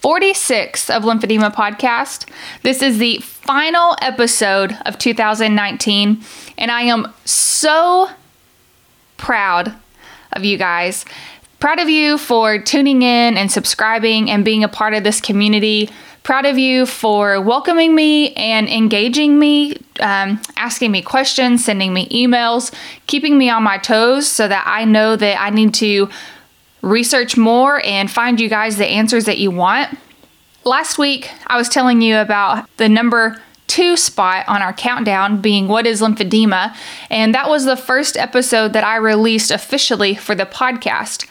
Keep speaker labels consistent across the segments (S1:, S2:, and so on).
S1: 46 of Lymphedema Podcast. This is the final episode of 2019, and I am so proud of you guys. Proud of you for tuning in and subscribing and being a part of this community. Proud of you for welcoming me and engaging me, um, asking me questions, sending me emails, keeping me on my toes so that I know that I need to research more and find you guys the answers that you want. Last week, I was telling you about the number two spot on our countdown being What is Lymphedema? And that was the first episode that I released officially for the podcast.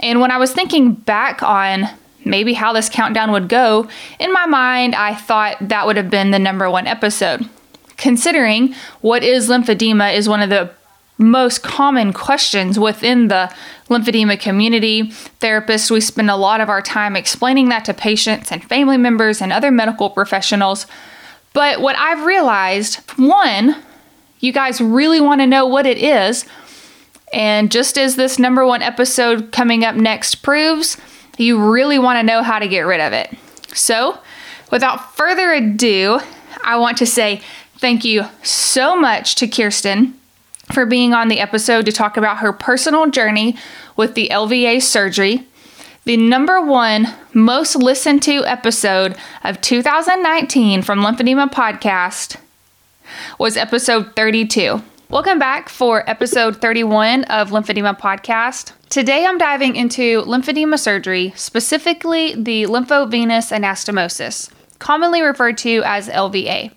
S1: And when I was thinking back on maybe how this countdown would go, in my mind, I thought that would have been the number one episode. Considering what is lymphedema is one of the most common questions within the lymphedema community. Therapists, we spend a lot of our time explaining that to patients and family members and other medical professionals. But what I've realized one, you guys really want to know what it is. And just as this number one episode coming up next proves, you really want to know how to get rid of it. So, without further ado, I want to say thank you so much to Kirsten for being on the episode to talk about her personal journey with the LVA surgery. The number one most listened to episode of 2019 from Lymphedema Podcast was episode 32. Welcome back for episode 31 of Lymphedema Podcast. Today I'm diving into lymphedema surgery, specifically the lymphovenous anastomosis, commonly referred to as LVA.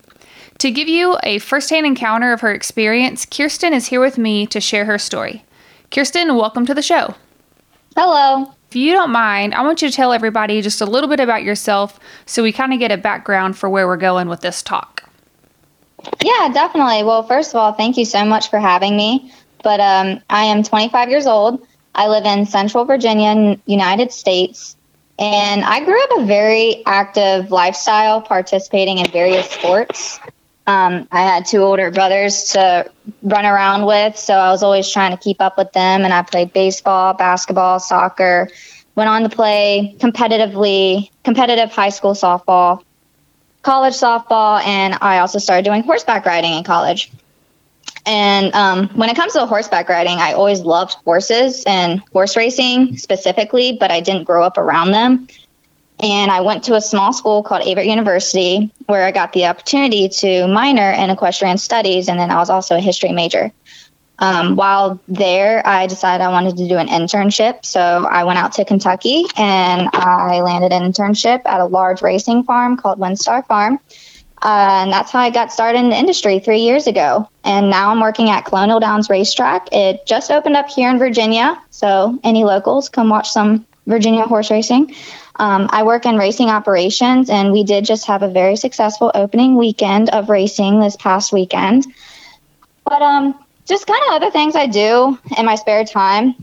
S1: To give you a firsthand encounter of her experience, Kirsten is here with me to share her story. Kirsten, welcome to the show.
S2: Hello.
S1: If you don't mind, I want you to tell everybody just a little bit about yourself so we kind of get a background for where we're going with this talk.
S2: Yeah, definitely. Well, first of all, thank you so much for having me. But um, I am 25 years old. I live in Central Virginia, United States. And I grew up a very active lifestyle, participating in various sports. Um, I had two older brothers to run around with, so I was always trying to keep up with them. And I played baseball, basketball, soccer. Went on to play competitively, competitive high school softball, college softball, and I also started doing horseback riding in college. And um, when it comes to horseback riding, I always loved horses and horse racing specifically, but I didn't grow up around them. And I went to a small school called Averett University where I got the opportunity to minor in equestrian studies. And then I was also a history major. Um, while there, I decided I wanted to do an internship. So I went out to Kentucky and I landed an internship at a large racing farm called WinStar Farm. Uh, and that's how I got started in the industry three years ago. And now I'm working at Colonial Downs Racetrack. It just opened up here in Virginia. So any locals come watch some Virginia horse racing. Um, I work in racing operations, and we did just have a very successful opening weekend of racing this past weekend. But um, just kind of other things I do in my spare time.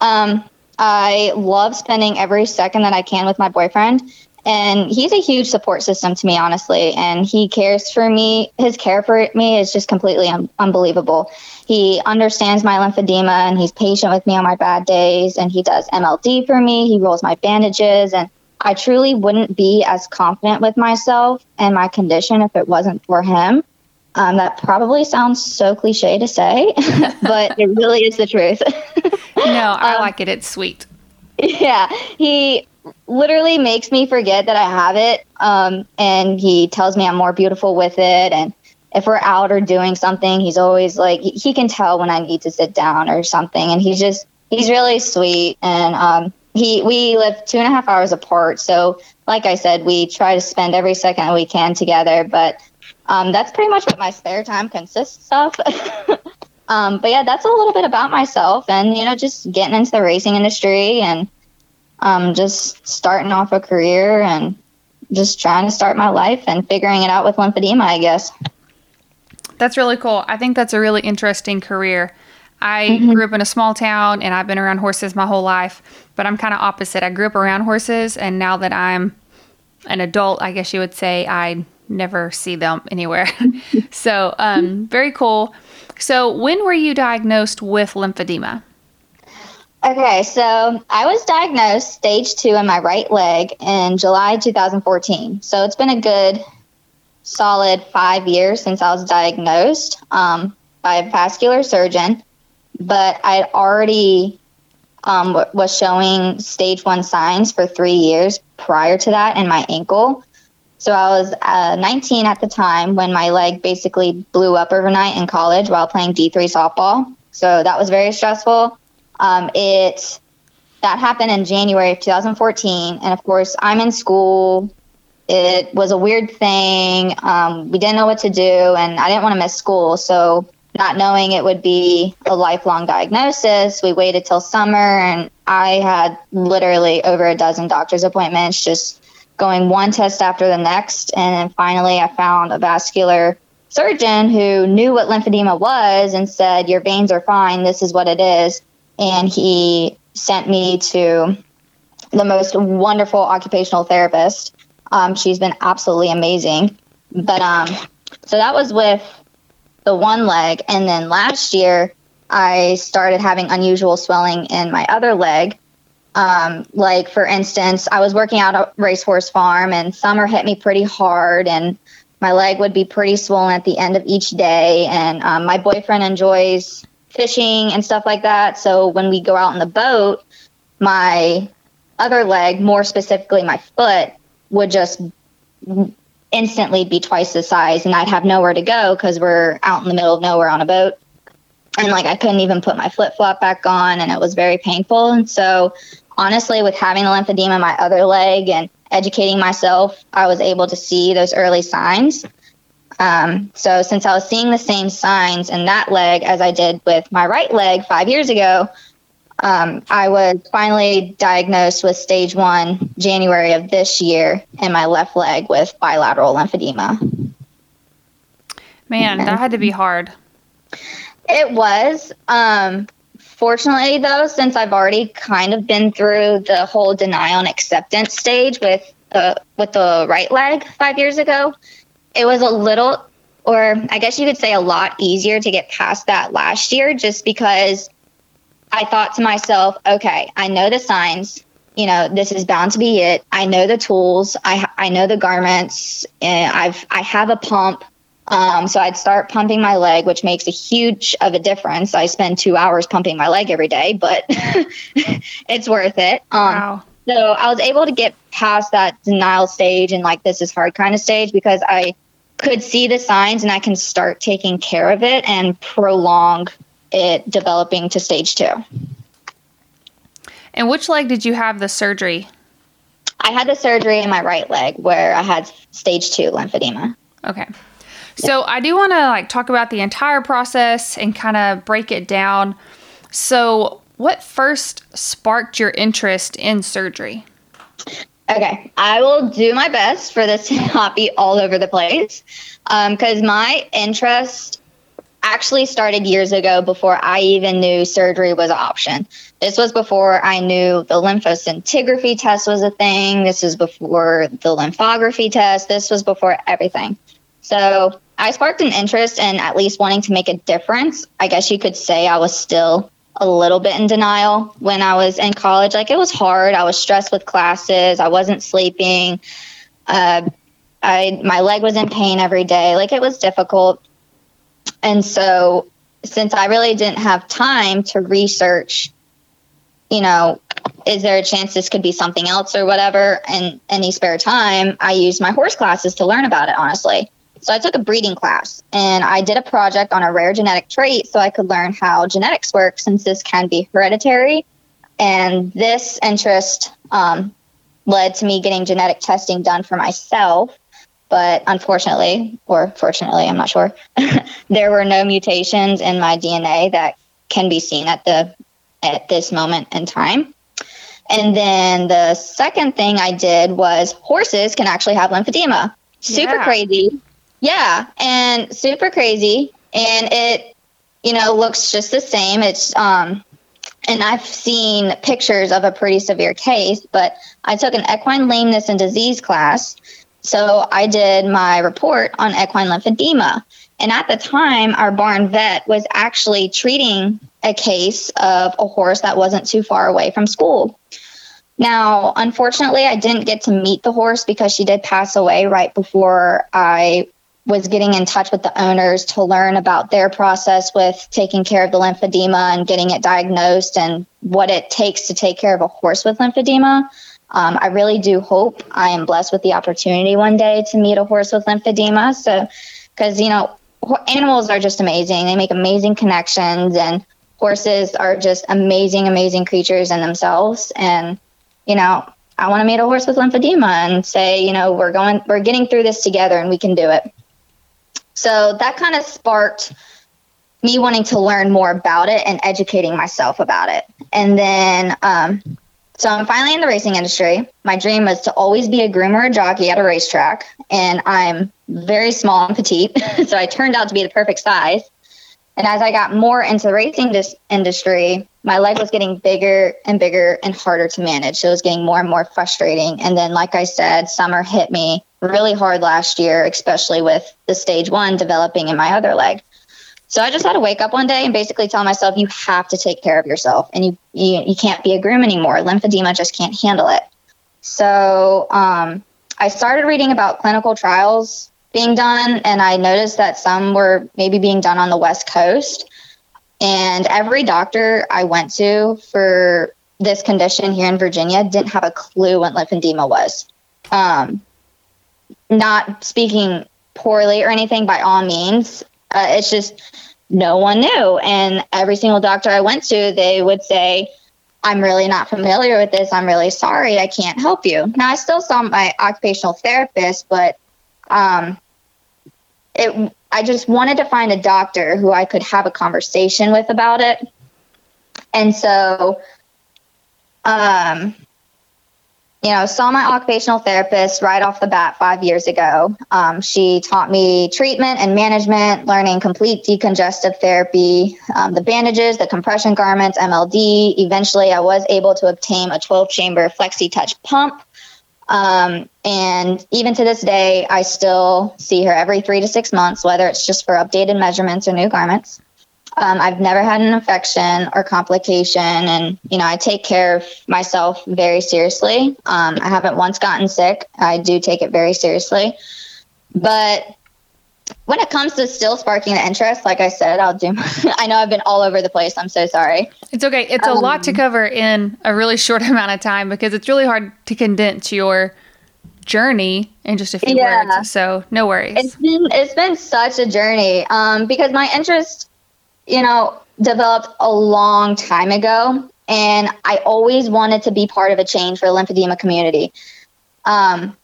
S2: Um, I love spending every second that I can with my boyfriend. And he's a huge support system to me, honestly. And he cares for me. His care for me is just completely un- unbelievable. He understands my lymphedema and he's patient with me on my bad days. And he does MLD for me. He rolls my bandages. And I truly wouldn't be as confident with myself and my condition if it wasn't for him. Um, that probably sounds so cliche to say, but it really is the truth.
S1: no, I um, like it. It's sweet.
S2: Yeah, he literally makes me forget that I have it. Um, and he tells me I'm more beautiful with it. And if we're out or doing something, he's always like, he can tell when I need to sit down or something. And he's just, he's really sweet. And um, he, we live two and a half hours apart. So, like I said, we try to spend every second we can together. But um, that's pretty much what my spare time consists of. um, but yeah, that's a little bit about myself and, you know, just getting into the racing industry and um, just starting off a career and just trying to start my life and figuring it out with lymphedema, I guess.
S1: That's really cool. I think that's a really interesting career. I mm-hmm. grew up in a small town and I've been around horses my whole life, but I'm kind of opposite. I grew up around horses, and now that I'm an adult, I guess you would say I never see them anywhere. so, um, very cool. So, when were you diagnosed with lymphedema?
S2: Okay, so I was diagnosed stage two in my right leg in July 2014. So it's been a good, solid five years since I was diagnosed um, by a vascular surgeon. But I already um, was showing stage one signs for three years prior to that in my ankle. So I was uh, 19 at the time when my leg basically blew up overnight in college while playing D3 softball. So that was very stressful. Um, it that happened in January of 2014, and of course, I'm in school. It was a weird thing. Um, we didn't know what to do, and I didn't want to miss school. So, not knowing it would be a lifelong diagnosis, we waited till summer, and I had literally over a dozen doctor's appointments, just going one test after the next. And then finally, I found a vascular surgeon who knew what lymphedema was and said, Your veins are fine. This is what it is and he sent me to the most wonderful occupational therapist. Um, she's been absolutely amazing. But um, so that was with the one leg, and then last year I started having unusual swelling in my other leg. Um, like for instance, I was working out at Racehorse Farm, and summer hit me pretty hard, and my leg would be pretty swollen at the end of each day. And um, my boyfriend enjoys fishing and stuff like that. So when we go out in the boat, my other leg, more specifically my foot, would just instantly be twice the size and I'd have nowhere to go because we're out in the middle of nowhere on a boat. And like I couldn't even put my flip flop back on and it was very painful. And so honestly, with having the lymphedema in my other leg and educating myself, I was able to see those early signs. Um, so since I was seeing the same signs in that leg as I did with my right leg five years ago, um, I was finally diagnosed with stage one January of this year in my left leg with bilateral lymphedema.
S1: Man, that had to be hard.
S2: It was. Um, fortunately, though, since I've already kind of been through the whole denial and acceptance stage with the with the right leg five years ago, it was a little, or I guess you could say a lot easier to get past that last year just because I thought to myself, okay, I know the signs. You know, this is bound to be it. I know the tools. I I know the garments. And I've I have a pump. Um, so I'd start pumping my leg, which makes a huge of a difference. I spend two hours pumping my leg every day, but it's worth it. Um, wow. So I was able to get past that denial stage and like this is hard kind of stage because I could see the signs and I can start taking care of it and prolong it developing to stage two.
S1: And which leg did you have the surgery?
S2: I had the surgery in my right leg where I had stage two lymphedema.
S1: Okay. So I do want to like talk about the entire process and kind of break it down. So what first sparked your interest in surgery?
S2: Okay, I will do my best for this to not be all over the place because um, my interest actually started years ago before I even knew surgery was an option. This was before I knew the lymphoscintigraphy test was a thing. This was before the lymphography test. This was before everything. So I sparked an interest in at least wanting to make a difference. I guess you could say I was still a little bit in denial when I was in college. Like it was hard. I was stressed with classes. I wasn't sleeping. Uh, I my leg was in pain every day. Like it was difficult. And so since I really didn't have time to research, you know, is there a chance this could be something else or whatever? And any spare time, I used my horse classes to learn about it, honestly. So I took a breeding class and I did a project on a rare genetic trait so I could learn how genetics work since this can be hereditary. And this interest um, led to me getting genetic testing done for myself. But unfortunately, or fortunately, I'm not sure, there were no mutations in my DNA that can be seen at the at this moment in time. And then the second thing I did was horses can actually have lymphedema. Super yeah. crazy. Yeah, and super crazy. And it, you know, looks just the same. It's, um, and I've seen pictures of a pretty severe case, but I took an equine lameness and disease class. So I did my report on equine lymphedema. And at the time, our barn vet was actually treating a case of a horse that wasn't too far away from school. Now, unfortunately, I didn't get to meet the horse because she did pass away right before I was getting in touch with the owners to learn about their process with taking care of the lymphedema and getting it diagnosed and what it takes to take care of a horse with lymphedema. Um, I really do hope I am blessed with the opportunity one day to meet a horse with lymphedema. So, because, you know, animals are just amazing. They make amazing connections, and horses are just amazing, amazing creatures in themselves. And you know, I want to meet a horse with lymphedema and say, you know, we're going, we're getting through this together and we can do it. So that kind of sparked me wanting to learn more about it and educating myself about it. And then, um, so I'm finally in the racing industry. My dream was to always be a groomer, a jockey at a racetrack, and I'm very small and petite, so I turned out to be the perfect size. And as I got more into the racing dis- industry, my leg was getting bigger and bigger and harder to manage. So it was getting more and more frustrating. And then, like I said, summer hit me really hard last year, especially with the stage one developing in my other leg. So I just had to wake up one day and basically tell myself, you have to take care of yourself and you, you, you can't be a groom anymore. Lymphedema just can't handle it. So um, I started reading about clinical trials being done, and I noticed that some were maybe being done on the West Coast. And every doctor I went to for this condition here in Virginia didn't have a clue what lymphedema was. Um, not speaking poorly or anything by all means. Uh, it's just no one knew. And every single doctor I went to, they would say, I'm really not familiar with this. I'm really sorry. I can't help you. Now, I still saw my occupational therapist, but um, it I just wanted to find a doctor who I could have a conversation with about it. And so, um, you know, saw my occupational therapist right off the bat five years ago. Um, she taught me treatment and management, learning complete decongestive therapy, um, the bandages, the compression garments, MLD. Eventually, I was able to obtain a 12 chamber Flexitouch pump um, and even to this day, I still see her every three to six months, whether it's just for updated measurements or new garments. Um, I've never had an infection or complication, and you know I take care of myself very seriously. Um, I haven't once gotten sick. I do take it very seriously, but when it comes to still sparking the interest, like I said, I'll do. I know I've been all over the place. I'm so sorry.
S1: It's okay. It's um, a lot to um, cover in a really short amount of time because it's really hard to condense your journey in just a few yeah. words. So no worries.
S2: It's been it's been such a journey um, because my interest, you know, developed a long time ago, and I always wanted to be part of a change for the lymphedema community. Um,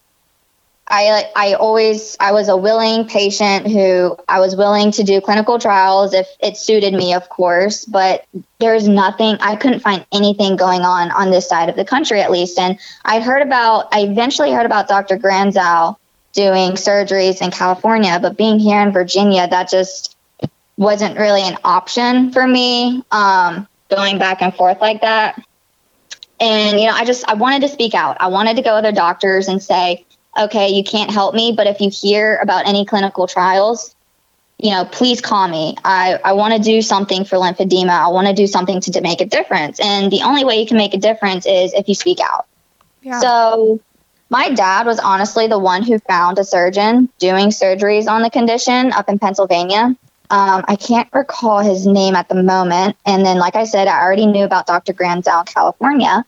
S2: I I always I was a willing patient who I was willing to do clinical trials if it suited me, of course. But there's nothing I couldn't find anything going on on this side of the country, at least. And I heard about I eventually heard about Dr. Granzow doing surgeries in California, but being here in Virginia, that just wasn't really an option for me. Um, going back and forth like that. And you know, I just I wanted to speak out. I wanted to go to other doctors and say okay, you can't help me, but if you hear about any clinical trials, you know, please call me. I, I want to do something for lymphedema. I want to do something to, to make a difference. And the only way you can make a difference is if you speak out. Yeah. So my dad was honestly the one who found a surgeon doing surgeries on the condition up in Pennsylvania. Um, I can't recall his name at the moment. And then, like I said, I already knew about Dr. Granzow in California.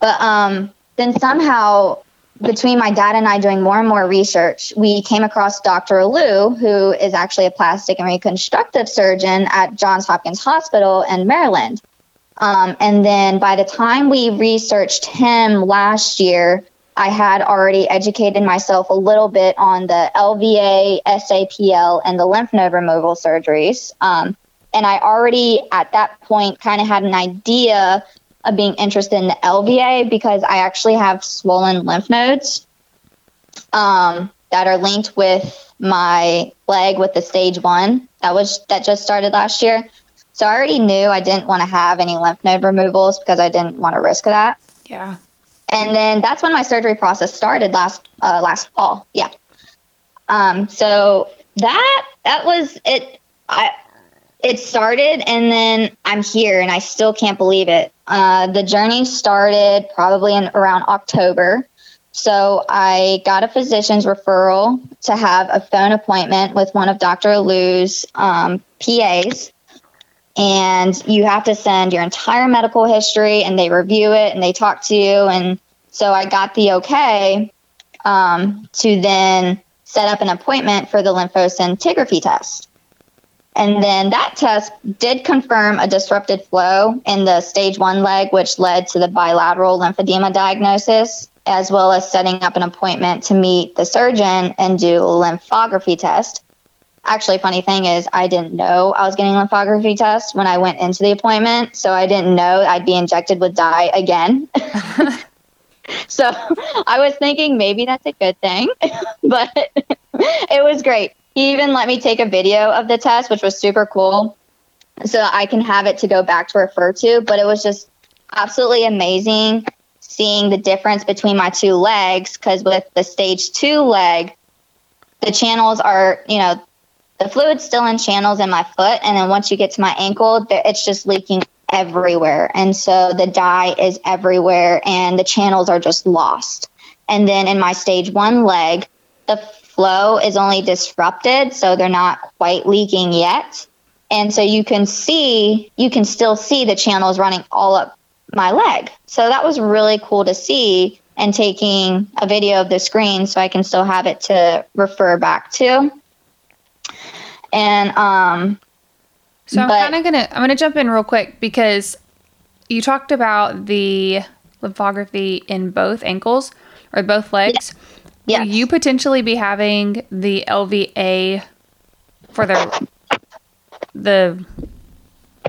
S2: But um, then somehow, between my dad and I doing more and more research, we came across Dr. Lou, who is actually a plastic and reconstructive surgeon at Johns Hopkins Hospital in Maryland. Um, and then by the time we researched him last year, I had already educated myself a little bit on the LVA, SAPL, and the lymph node removal surgeries. Um, and I already at that point kind of had an idea of being interested in the LVA because I actually have swollen lymph nodes um, that are linked with my leg with the stage one that was that just started last year. So I already knew I didn't want to have any lymph node removals because I didn't want to risk that.
S1: Yeah.
S2: And then that's when my surgery process started last uh, last fall. Yeah. Um, so that that was it. I it started and then I'm here and I still can't believe it. Uh, the journey started probably in around October. So I got a physician's referral to have a phone appointment with one of Dr. Lou's um, PAs. And you have to send your entire medical history and they review it and they talk to you. And so I got the okay um, to then set up an appointment for the lymphoscintigraphy test. And then that test did confirm a disrupted flow in the stage one leg, which led to the bilateral lymphedema diagnosis, as well as setting up an appointment to meet the surgeon and do a lymphography test. Actually, funny thing is, I didn't know I was getting a lymphography test when I went into the appointment, so I didn't know I'd be injected with dye again. so I was thinking maybe that's a good thing, but it was great he even let me take a video of the test, which was super cool. So I can have it to go back to refer to. But it was just absolutely amazing seeing the difference between my two legs because with the stage two leg, the channels are, you know, the fluid's still in channels in my foot. And then once you get to my ankle, it's just leaking everywhere. And so the dye is everywhere and the channels are just lost. And then in my stage one leg, the flow is only disrupted, so they're not quite leaking yet. And so you can see, you can still see the channels running all up my leg. So that was really cool to see and taking a video of the screen so I can still have it to refer back to. And um
S1: so I'm kind of going to I'm to jump in real quick because you talked about the lymphography in both ankles or both legs. Yeah. Will you potentially be having the LVA for the the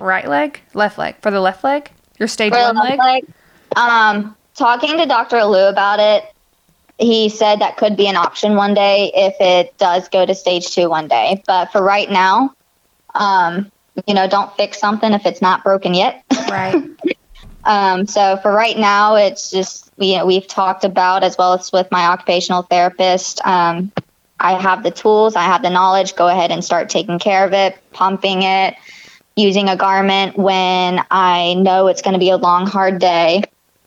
S1: right leg, left leg, for the left leg, your stage for one leg? leg?
S2: Um, talking to Dr. Lou about it, he said that could be an option one day if it does go to stage two one day. But for right now, um, you know, don't fix something if it's not broken yet.
S1: Right.
S2: um, so for right now, it's just we we've talked about as well as with my occupational therapist. Um, I have the tools, I have the knowledge. Go ahead and start taking care of it, pumping it, using a garment when I know it's going to be a long, hard day.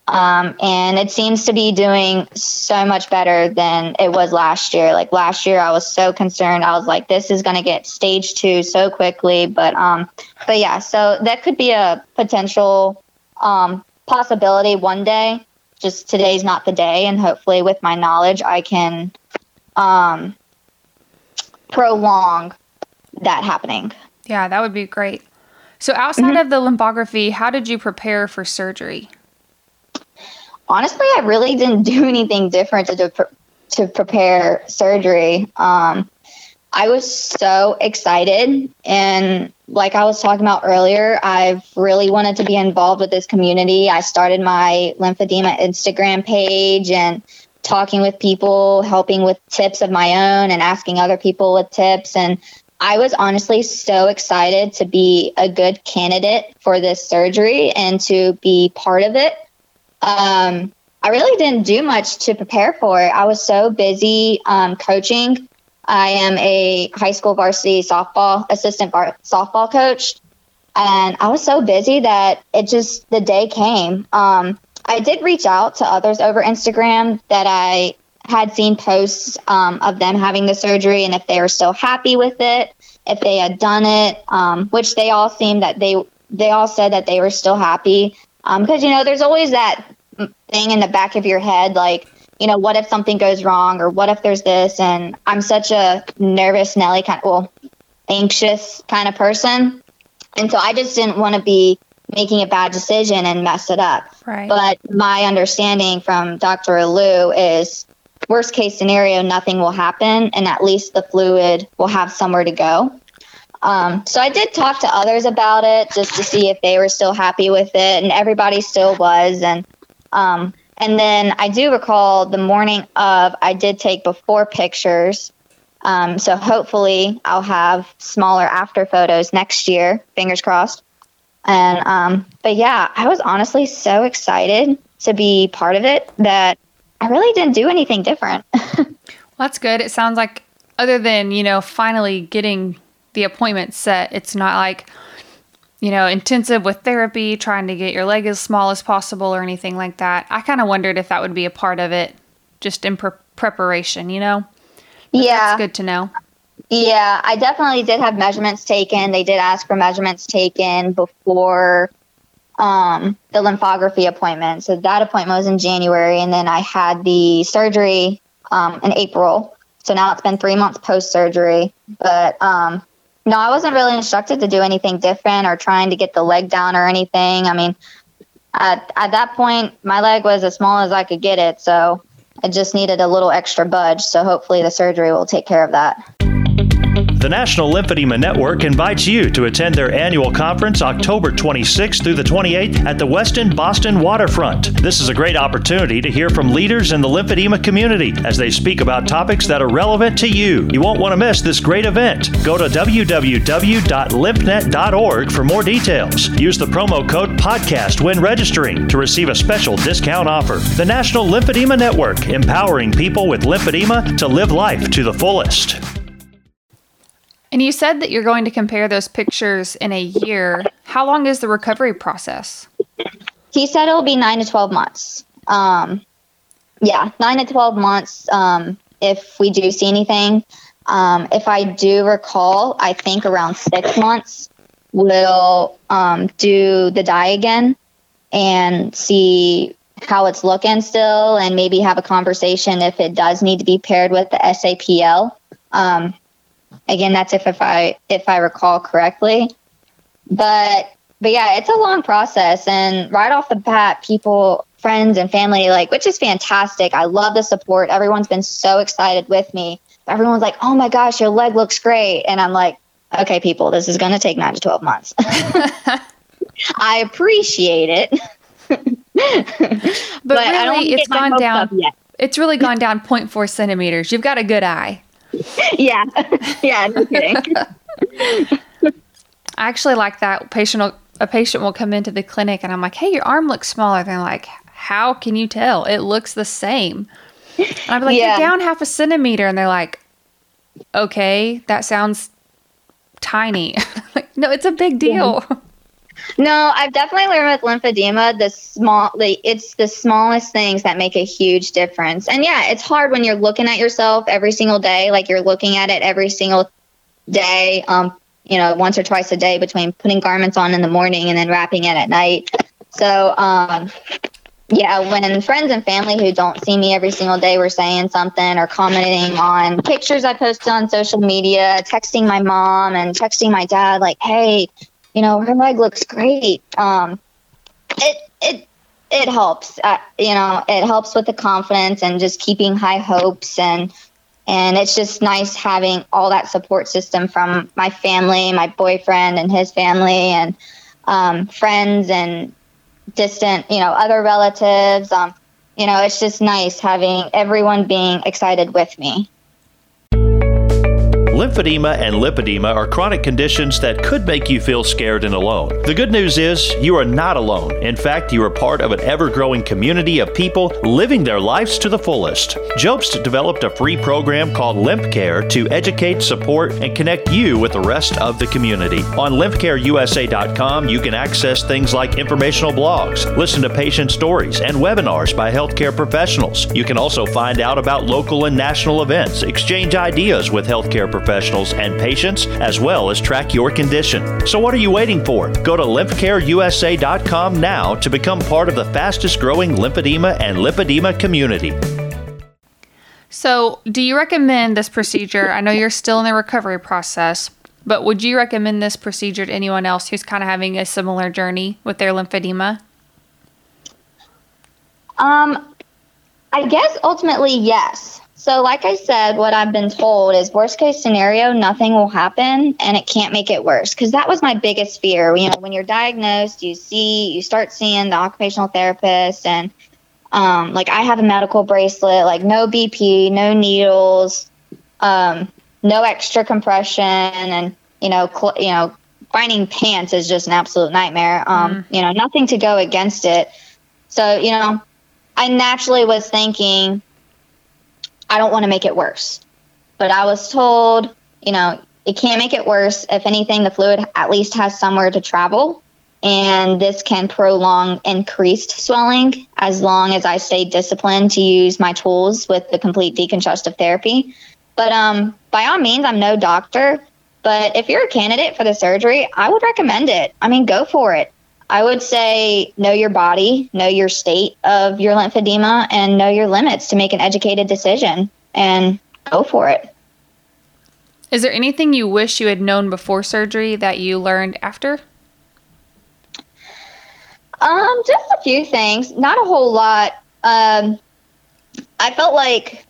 S2: Um, and it seems to be doing so much better than it was last year. Like last year, I was so concerned. I was like, "This is going to get stage two so quickly." But um, but yeah, so that could be a potential um, possibility one day just today's not the day and hopefully with my knowledge i can um, prolong that happening
S1: yeah that would be great so outside mm-hmm. of the lymphography how did you prepare for surgery
S2: honestly i really didn't do anything different to, to, prepare surgery um, I was so excited. And like I was talking about earlier, I've really wanted to be involved with this community. I started my lymphedema Instagram page and talking with people, helping with tips of my own and asking other people with tips. And I was honestly so excited to be a good candidate for this surgery and to be part of it. Um, I really didn't do much to prepare for it. I was so busy um, coaching I am a high school varsity softball assistant bar- softball coach. And I was so busy that it just, the day came. Um, I did reach out to others over Instagram that I had seen posts um, of them having the surgery and if they were still happy with it, if they had done it, um, which they all seemed that they they all said that they were still happy because um, you know there's always that thing in the back of your head, like, you know, what if something goes wrong or what if there's this? And I'm such a nervous Nelly kind of, well, anxious kind of person. And so I just didn't want to be making a bad decision and mess it up.
S1: Right.
S2: But my understanding from Dr. Lou is worst case scenario, nothing will happen, and at least the fluid will have somewhere to go. Um, so I did talk to others about it just to see if they were still happy with it, and everybody still was. And um, and then I do recall the morning of I did take before pictures. Um, so hopefully I'll have smaller after photos next year. Fingers crossed. And um, but yeah, I was honestly so excited to be part of it that I really didn't do anything different.
S1: well, that's good. It sounds like other than you know finally getting the appointment set, it's not like you know intensive with therapy, trying to get your leg as small as possible or anything like that. I kind of wondered if that would be a part of it, just in pre- preparation. You know. But
S2: yeah,
S1: that's good to know.
S2: Yeah, I definitely did have measurements taken. They did ask for measurements taken before um, the lymphography appointment. So that appointment was in January, and then I had the surgery um, in April. So now it's been three months post surgery. But um, no, I wasn't really instructed to do anything different or trying to get the leg down or anything. I mean, at, at that point, my leg was as small as I could get it. So I just needed a little extra budge. So hopefully the surgery will take care of that.
S3: The National Lymphedema Network invites you to attend their annual conference October 26th through the 28th at the Westin Boston Waterfront. This is a great opportunity to hear from leaders in the lymphedema community as they speak about topics that are relevant to you. You won't want to miss this great event. Go to www.lymphnet.org for more details. Use the promo code PODCAST when registering to receive a special discount offer. The National Lymphedema Network, empowering people with lymphedema to live life to the fullest.
S1: And you said that you're going to compare those pictures in a year. How long is the recovery process?
S2: He said it'll be nine to 12 months. Um, yeah, nine to 12 months um, if we do see anything. Um, if I do recall, I think around six months, we'll um, do the dye again and see how it's looking still and maybe have a conversation if it does need to be paired with the SAPL. Um, Again, that's if, if I if I recall correctly. But but yeah, it's a long process and right off the bat people friends and family like which is fantastic. I love the support. Everyone's been so excited with me. Everyone's like, "Oh my gosh, your leg looks great." And I'm like, "Okay, people, this is going to take 9 to 12 months." I appreciate it.
S1: but, but really, it's gone down. It's really gone down 0.4 centimeters. You've got a good eye.
S2: yeah, yeah, no kidding.
S1: I actually like that patient. Will, a patient will come into the clinic, and I'm like, "Hey, your arm looks smaller." They're like, "How can you tell? It looks the same." And I'm like, yeah. "You're down half a centimeter," and they're like, "Okay, that sounds tiny." like, no, it's a big deal.
S2: Yeah. No, I've definitely learned with lymphedema the small like it's the smallest things that make a huge difference. And yeah, it's hard when you're looking at yourself every single day, like you're looking at it every single day, um, you know, once or twice a day between putting garments on in the morning and then wrapping it at night. So, um, yeah, when friends and family who don't see me every single day were saying something or commenting on pictures I posted on social media, texting my mom and texting my dad, like, hey, you know, her leg looks great. Um, it it it helps. Uh, you know, it helps with the confidence and just keeping high hopes and and it's just nice having all that support system from my family, my boyfriend and his family, and um, friends and distant, you know, other relatives. Um, you know, it's just nice having everyone being excited with me.
S3: Lymphedema and lipedema are chronic conditions that could make you feel scared and alone. The good news is you are not alone. In fact, you are part of an ever growing community of people living their lives to the fullest. Jobst developed a free program called Lymph Care to educate, support, and connect you with the rest of the community. On lymphcareusa.com, you can access things like informational blogs, listen to patient stories, and webinars by healthcare professionals. You can also find out about local and national events, exchange ideas with healthcare professionals professionals and patients, as well as track your condition. So, what are you waiting for? Go to lymphcareusa.com now to become part of the fastest growing lymphedema and lipedema community.
S1: So, do you recommend this procedure? I know you're still in the recovery process, but would you recommend this procedure to anyone else who's kind of having a similar journey with their lymphedema?
S2: Um, I guess ultimately, yes. So, like I said, what I've been told is worst case scenario, nothing will happen and it can't make it worse. Because that was my biggest fear. You know, when you're diagnosed, you see, you start seeing the occupational therapist, and um, like I have a medical bracelet, like no BP, no needles, um, no extra compression, and you know, cl- you know, finding pants is just an absolute nightmare. Um, mm. You know, nothing to go against it. So, you know, I naturally was thinking, I don't want to make it worse. But I was told, you know, it can't make it worse. If anything, the fluid at least has somewhere to travel. And this can prolong increased swelling as long as I stay disciplined to use my tools with the complete decongestive therapy. But um, by all means, I'm no doctor. But if you're a candidate for the surgery, I would recommend it. I mean, go for it. I would say know your body, know your state of your lymphedema, and know your limits to make an educated decision and go for it.
S1: Is there anything you wish you had known before surgery that you learned after?
S2: Um, just a few things, not a whole lot. Um, I felt like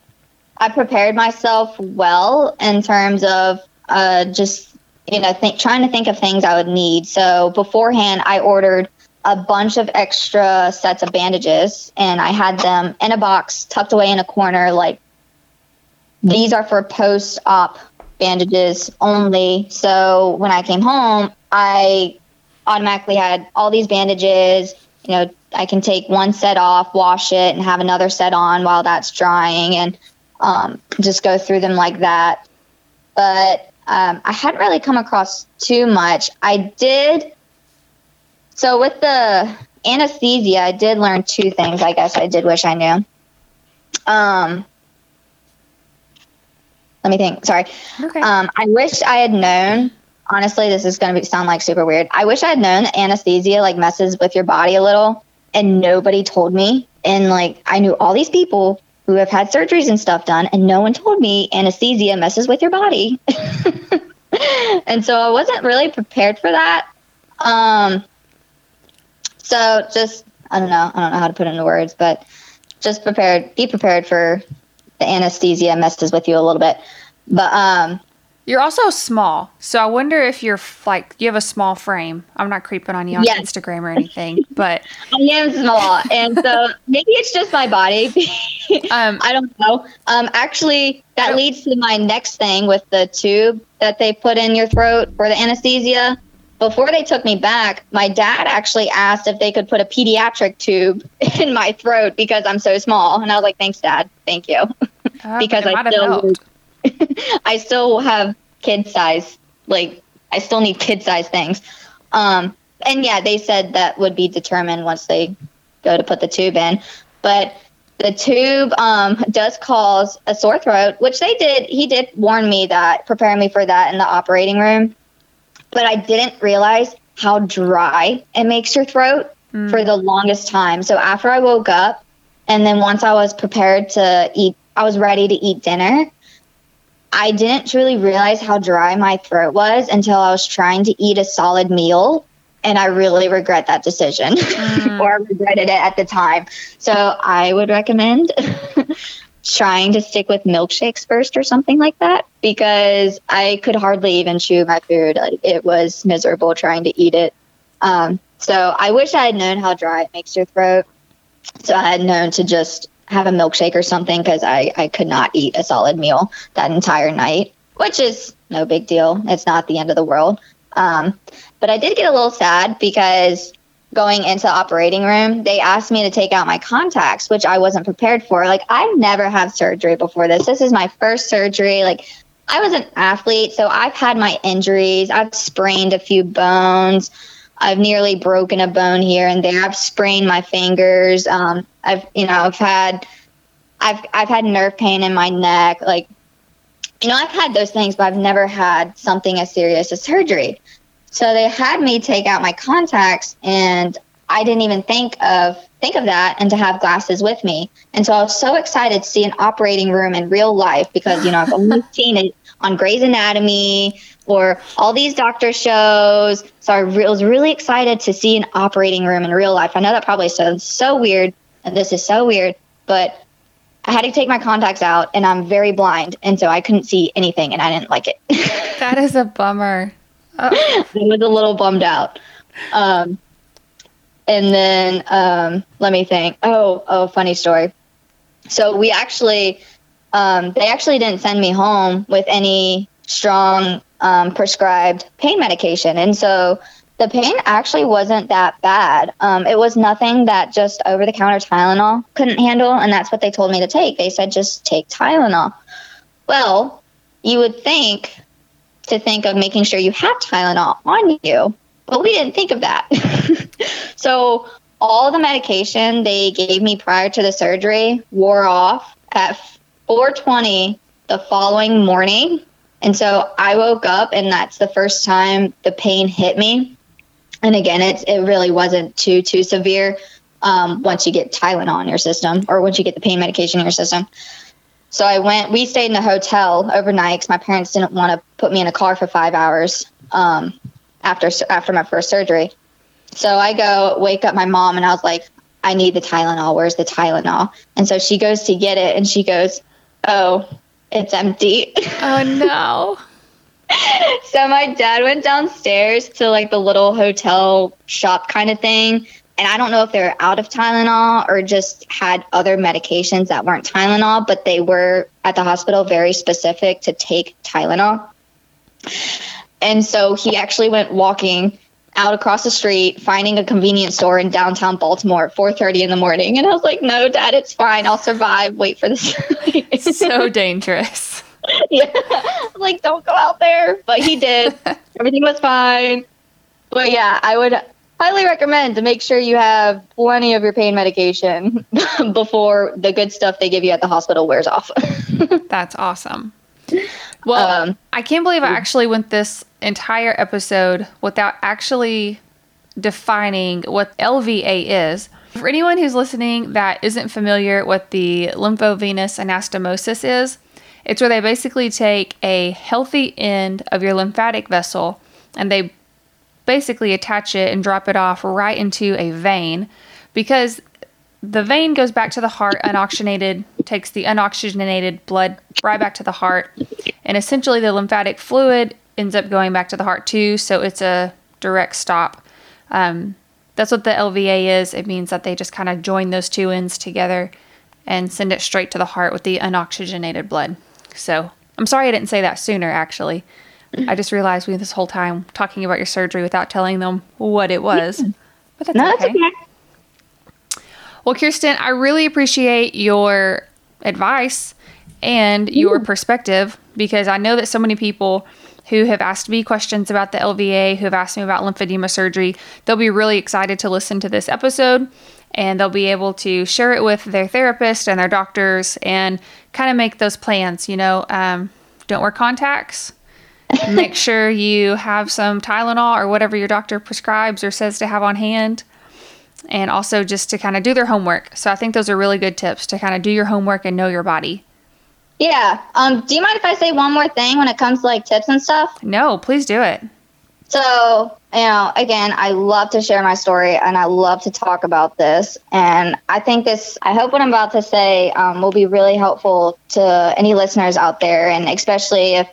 S2: I prepared myself well in terms of uh, just you know, think, trying to think of things I would need. So beforehand, I ordered a bunch of extra sets of bandages and I had them in a box tucked away in a corner. Like these are for post op bandages only. So when I came home, I automatically had all these bandages. You know, I can take one set off, wash it, and have another set on while that's drying and um, just go through them like that. But um, I hadn't really come across too much. I did. So with the anesthesia, I did learn two things. I guess I did wish I knew. Um, let me think. Sorry. Okay. Um, I wish I had known. Honestly, this is going to sound like super weird. I wish I had known anesthesia like messes with your body a little, and nobody told me. And like I knew all these people who have had surgeries and stuff done, and no one told me anesthesia messes with your body. and so I wasn't really prepared for that. Um, so just I don't know, I don't know how to put it into words, but just prepared, be prepared for the anesthesia messes with you a little bit. But um,
S1: you're also small, so I wonder if you're like you have a small frame. I'm not creeping on you on yes. Instagram or anything, but
S2: I am small, and so maybe it's just my body. um, I don't know. Um, actually, that leads to my next thing with the tube that they put in your throat for the anesthesia. Before they took me back, my dad actually asked if they could put a pediatric tube in my throat because I'm so small, and I was like, "Thanks, Dad. Thank you," uh, because I still. I still have kid size, like I still need kid size things. Um, and yeah, they said that would be determined once they go to put the tube in. But the tube um, does cause a sore throat, which they did. He did warn me that, preparing me for that in the operating room. But I didn't realize how dry it makes your throat mm. for the longest time. So after I woke up, and then once I was prepared to eat, I was ready to eat dinner. I didn't really realize how dry my throat was until I was trying to eat a solid meal. And I really regret that decision mm. or regretted it at the time. So I would recommend trying to stick with milkshakes first or something like that because I could hardly even chew my food. Like, it was miserable trying to eat it. Um, so I wish I had known how dry it makes your throat. So I had known to just have a milkshake or something because I, I could not eat a solid meal that entire night, which is no big deal. It's not the end of the world. Um, but I did get a little sad because going into the operating room, they asked me to take out my contacts, which I wasn't prepared for. Like, I've never had surgery before this. This is my first surgery. Like, I was an athlete, so I've had my injuries. I've sprained a few bones. I've nearly broken a bone here and there. I've sprained my fingers. Um, I've you know I've had I've I've had nerve pain in my neck. Like you know, I've had those things, but I've never had something as serious as surgery. So they had me take out my contacts and I didn't even think of think of that and to have glasses with me. And so I was so excited to see an operating room in real life because, you know, I've only seen it on Grey's Anatomy or all these doctor shows. So I re- was really excited to see an operating room in real life. I know that probably sounds so weird, and this is so weird, but I had to take my contacts out, and I'm very blind, and so I couldn't see anything, and I didn't like it.
S1: that is a bummer.
S2: Oh. I was a little bummed out. Um, and then um, let me think. Oh, oh, funny story. So we actually, um, they actually didn't send me home with any strong um, prescribed pain medication, and so the pain actually wasn't that bad. Um, it was nothing that just over the counter Tylenol couldn't handle, and that's what they told me to take. They said just take Tylenol. Well, you would think to think of making sure you have Tylenol on you, but we didn't think of that. so all the medication they gave me prior to the surgery wore off at 4:20 the following morning. And so I woke up and that's the first time the pain hit me. And again, it it really wasn't too too severe um, once you get Tylenol in your system or once you get the pain medication in your system. So I went. We stayed in a hotel overnight because my parents didn't want to put me in a car for five hours um, after after my first surgery. So I go wake up my mom and I was like, I need the Tylenol. Where's the Tylenol? And so she goes to get it and she goes, Oh, it's empty.
S1: Oh no.
S2: so my dad went downstairs to like the little hotel shop kind of thing. And I don't know if they were out of Tylenol or just had other medications that weren't Tylenol, but they were at the hospital very specific to take Tylenol. And so he actually went walking out across the street, finding a convenience store in downtown Baltimore at 4:30 in the morning. And I was like, "No, Dad, it's fine. I'll survive. Wait for this."
S1: it's so dangerous.
S2: yeah, like don't go out there. But he did. Everything was fine. But yeah, I would highly recommend to make sure you have plenty of your pain medication before the good stuff they give you at the hospital wears off.
S1: That's awesome. Well, um, I can't believe I actually went this entire episode without actually defining what LVA is. For anyone who's listening that isn't familiar what the lymphovenous anastomosis is, it's where they basically take a healthy end of your lymphatic vessel and they basically attach it and drop it off right into a vein because the vein goes back to the heart unoxygenated, takes the unoxygenated blood right back to the heart, and essentially the lymphatic fluid ends up going back to the heart too. So it's a direct stop. Um, that's what the LVA is. It means that they just kind of join those two ends together and send it straight to the heart with the unoxygenated blood. So I'm sorry I didn't say that sooner, actually. I just realized we this whole time talking about your surgery without telling them what it was. But that's no, okay. okay. Well, Kirsten, I really appreciate your advice and your perspective because I know that so many people who have asked me questions about the LVA, who have asked me about lymphedema surgery, they'll be really excited to listen to this episode and they'll be able to share it with their therapist and their doctors and kind of make those plans. You know, um, don't wear contacts. Make sure you have some Tylenol or whatever your doctor prescribes or says to have on hand and also just to kind of do their homework. So I think those are really good tips to kind of do your homework and know your body.
S2: Yeah. Um, do you mind if I say one more thing when it comes to like tips and stuff?
S1: No, please do it.
S2: So, you know, again, I love to share my story and I love to talk about this. And I think this, I hope what I'm about to say um, will be really helpful to any listeners out there. And especially if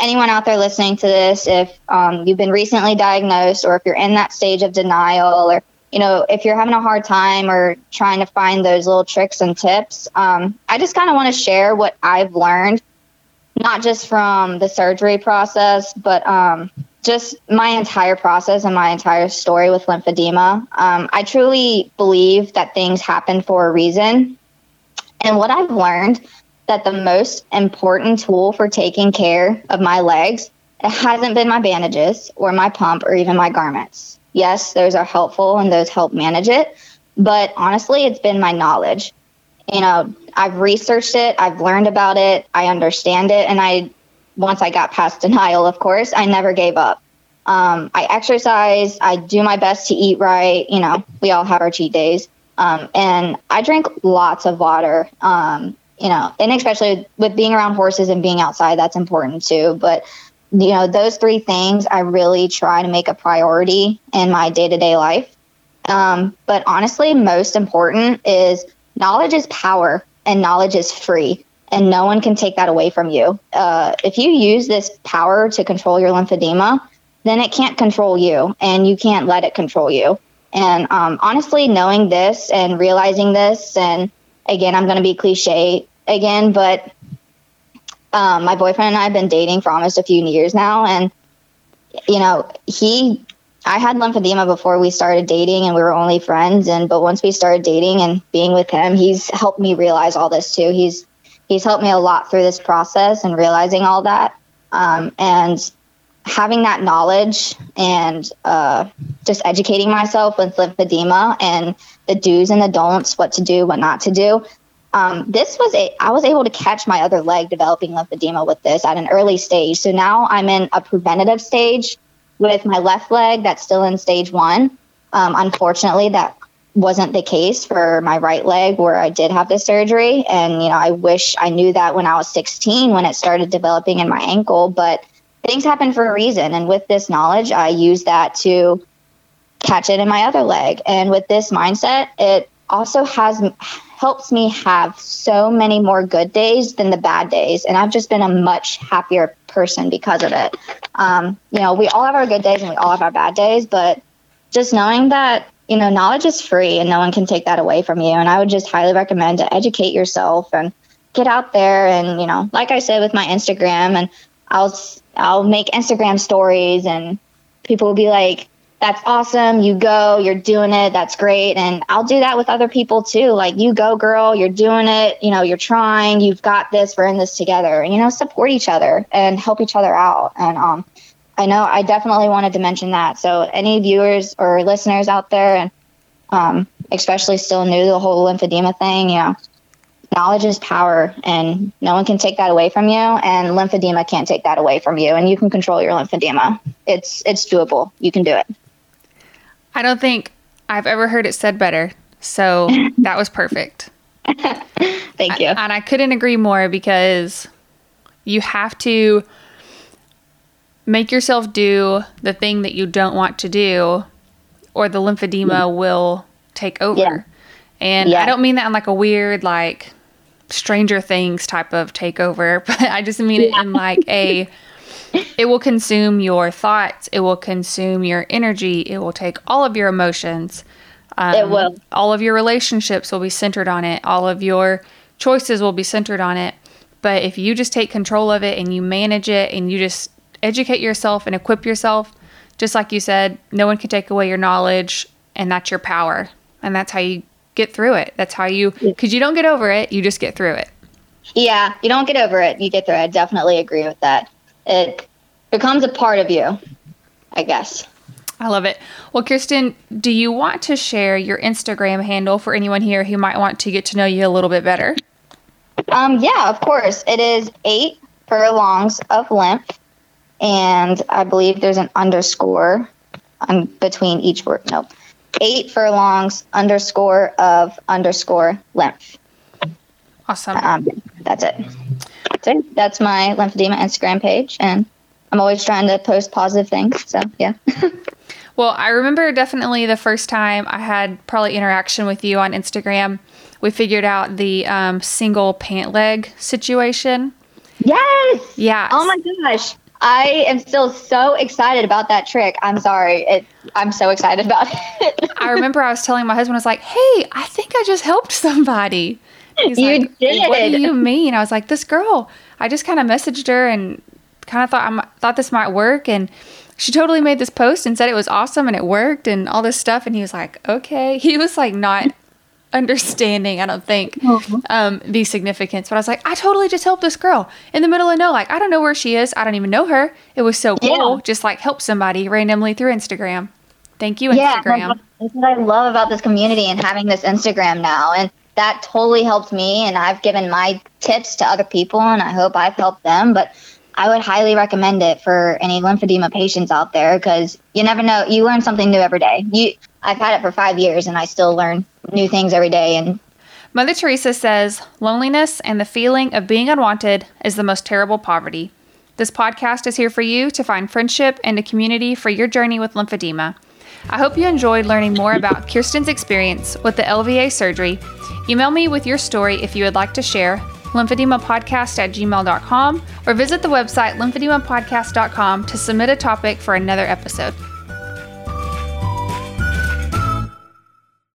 S2: anyone out there listening to this, if um, you've been recently diagnosed or if you're in that stage of denial or you know, if you're having a hard time or trying to find those little tricks and tips, um, I just kind of want to share what I've learned, not just from the surgery process, but um, just my entire process and my entire story with lymphedema. Um, I truly believe that things happen for a reason. And what I've learned that the most important tool for taking care of my legs it hasn't been my bandages or my pump or even my garments yes, those are helpful and those help manage it. But honestly, it's been my knowledge. You know, I've researched it, I've learned about it, I understand it, and I once I got past denial, of course, I never gave up. Um, I exercise. I do my best to eat right. You know, we all have our cheat days. Um, and I drink lots of water. Um, you know, and especially with being around horses and being outside, that's important too. But you know, those three things I really try to make a priority in my day to day life. Um, but honestly, most important is knowledge is power and knowledge is free and no one can take that away from you. Uh, if you use this power to control your lymphedema, then it can't control you and you can't let it control you. And um, honestly, knowing this and realizing this, and again, I'm going to be cliche again, but um, my boyfriend and I have been dating for almost a few years now. And, you know, he, I had lymphedema before we started dating and we were only friends. And, but once we started dating and being with him, he's helped me realize all this too. He's, he's helped me a lot through this process and realizing all that. Um, and having that knowledge and uh, just educating myself with lymphedema and the do's and the don'ts, what to do, what not to do. Um, this was a, I was able to catch my other leg developing lymphedema with this at an early stage. So now I'm in a preventative stage with my left leg that's still in stage one. Um, unfortunately, that wasn't the case for my right leg where I did have the surgery. And, you know, I wish I knew that when I was 16 when it started developing in my ankle, but things happen for a reason. And with this knowledge, I use that to catch it in my other leg. And with this mindset, it also has helps me have so many more good days than the bad days. And I've just been a much happier person because of it. Um, you know, we all have our good days and we all have our bad days, but just knowing that you know, knowledge is free and no one can take that away from you. And I would just highly recommend to educate yourself and get out there. And, you know, like I said with my Instagram, and I'll, I'll make Instagram stories and people will be like, that's awesome. You go, you're doing it. That's great. And I'll do that with other people too. Like, you go, girl, you're doing it. You know, you're trying, you've got this, we're in this together. You know, support each other and help each other out. And, um, I know I definitely wanted to mention that. So any viewers or listeners out there, and um, especially still new to the whole lymphedema thing, you know, knowledge is power, and no one can take that away from you, and lymphedema can't take that away from you, and you can control your lymphedema. It's it's doable. You can do it.
S1: I don't think I've ever heard it said better. So that was perfect.
S2: Thank you. I,
S1: and I couldn't agree more because you have to make yourself do the thing that you don't want to do, or the lymphedema mm. will take over. Yeah. And yeah. I don't mean that in like a weird, like Stranger Things type of takeover, but I just mean yeah. it in like a. It will consume your thoughts. It will consume your energy. It will take all of your emotions.
S2: Um, it will.
S1: All of your relationships will be centered on it. All of your choices will be centered on it. But if you just take control of it and you manage it and you just educate yourself and equip yourself. Just like you said, no one can take away your knowledge, and that's your power. And that's how you get through it. That's how you, because you don't get over it, you just get through it.
S2: Yeah, you don't get over it, you get through it. I definitely agree with that. It becomes a part of you, I guess.
S1: I love it. Well, Kirsten, do you want to share your Instagram handle for anyone here who might want to get to know you a little bit better?
S2: Um, yeah, of course. It is eight furlongs of lymph and I believe there's an underscore on between each word. Nope. Eight furlongs underscore of underscore lymph.
S1: Awesome.
S2: Um, that's it. So that's my lymphedema Instagram page, and I'm always trying to post positive things. So yeah.
S1: well, I remember definitely the first time I had probably interaction with you on Instagram. We figured out the um, single pant leg situation.
S2: Yes.
S1: Yeah.
S2: Oh my gosh. I am still so excited about that trick. I'm sorry. It, I'm so excited about it.
S1: I remember I was telling my husband, I was like, hey, I think I just helped somebody.
S2: He's you like, did.
S1: What do you mean? I was like, this girl, I just kind of messaged her and kind of thought I thought this might work. And she totally made this post and said it was awesome and it worked and all this stuff. And he was like, okay. He was like, not understanding, I don't think, mm-hmm. um, the significance. But I was like, I totally just helped this girl in the middle of no, like, I don't know where she is. I don't even know her. It was so cool. Yeah. Just like help somebody randomly through Instagram. Thank you, Instagram. Yeah,
S2: that's what I love about this community and having this Instagram now. And that totally helped me. And I've given my tips to other people and I hope I've helped them. But I would highly recommend it for any lymphedema patients out there because you never know. You learn something new every day. You, I've had it for five years and I still learn new things every day. And
S1: Mother Teresa says loneliness and the feeling of being unwanted is the most terrible poverty. This podcast is here for you to find friendship and a community for your journey with lymphedema. I hope you enjoyed learning more about Kirsten's experience with the LVA surgery. Email me with your story if you would like to share, lymphedemapodcast at gmail.com, or visit the website lymphedemapodcast.com to submit a topic for another episode.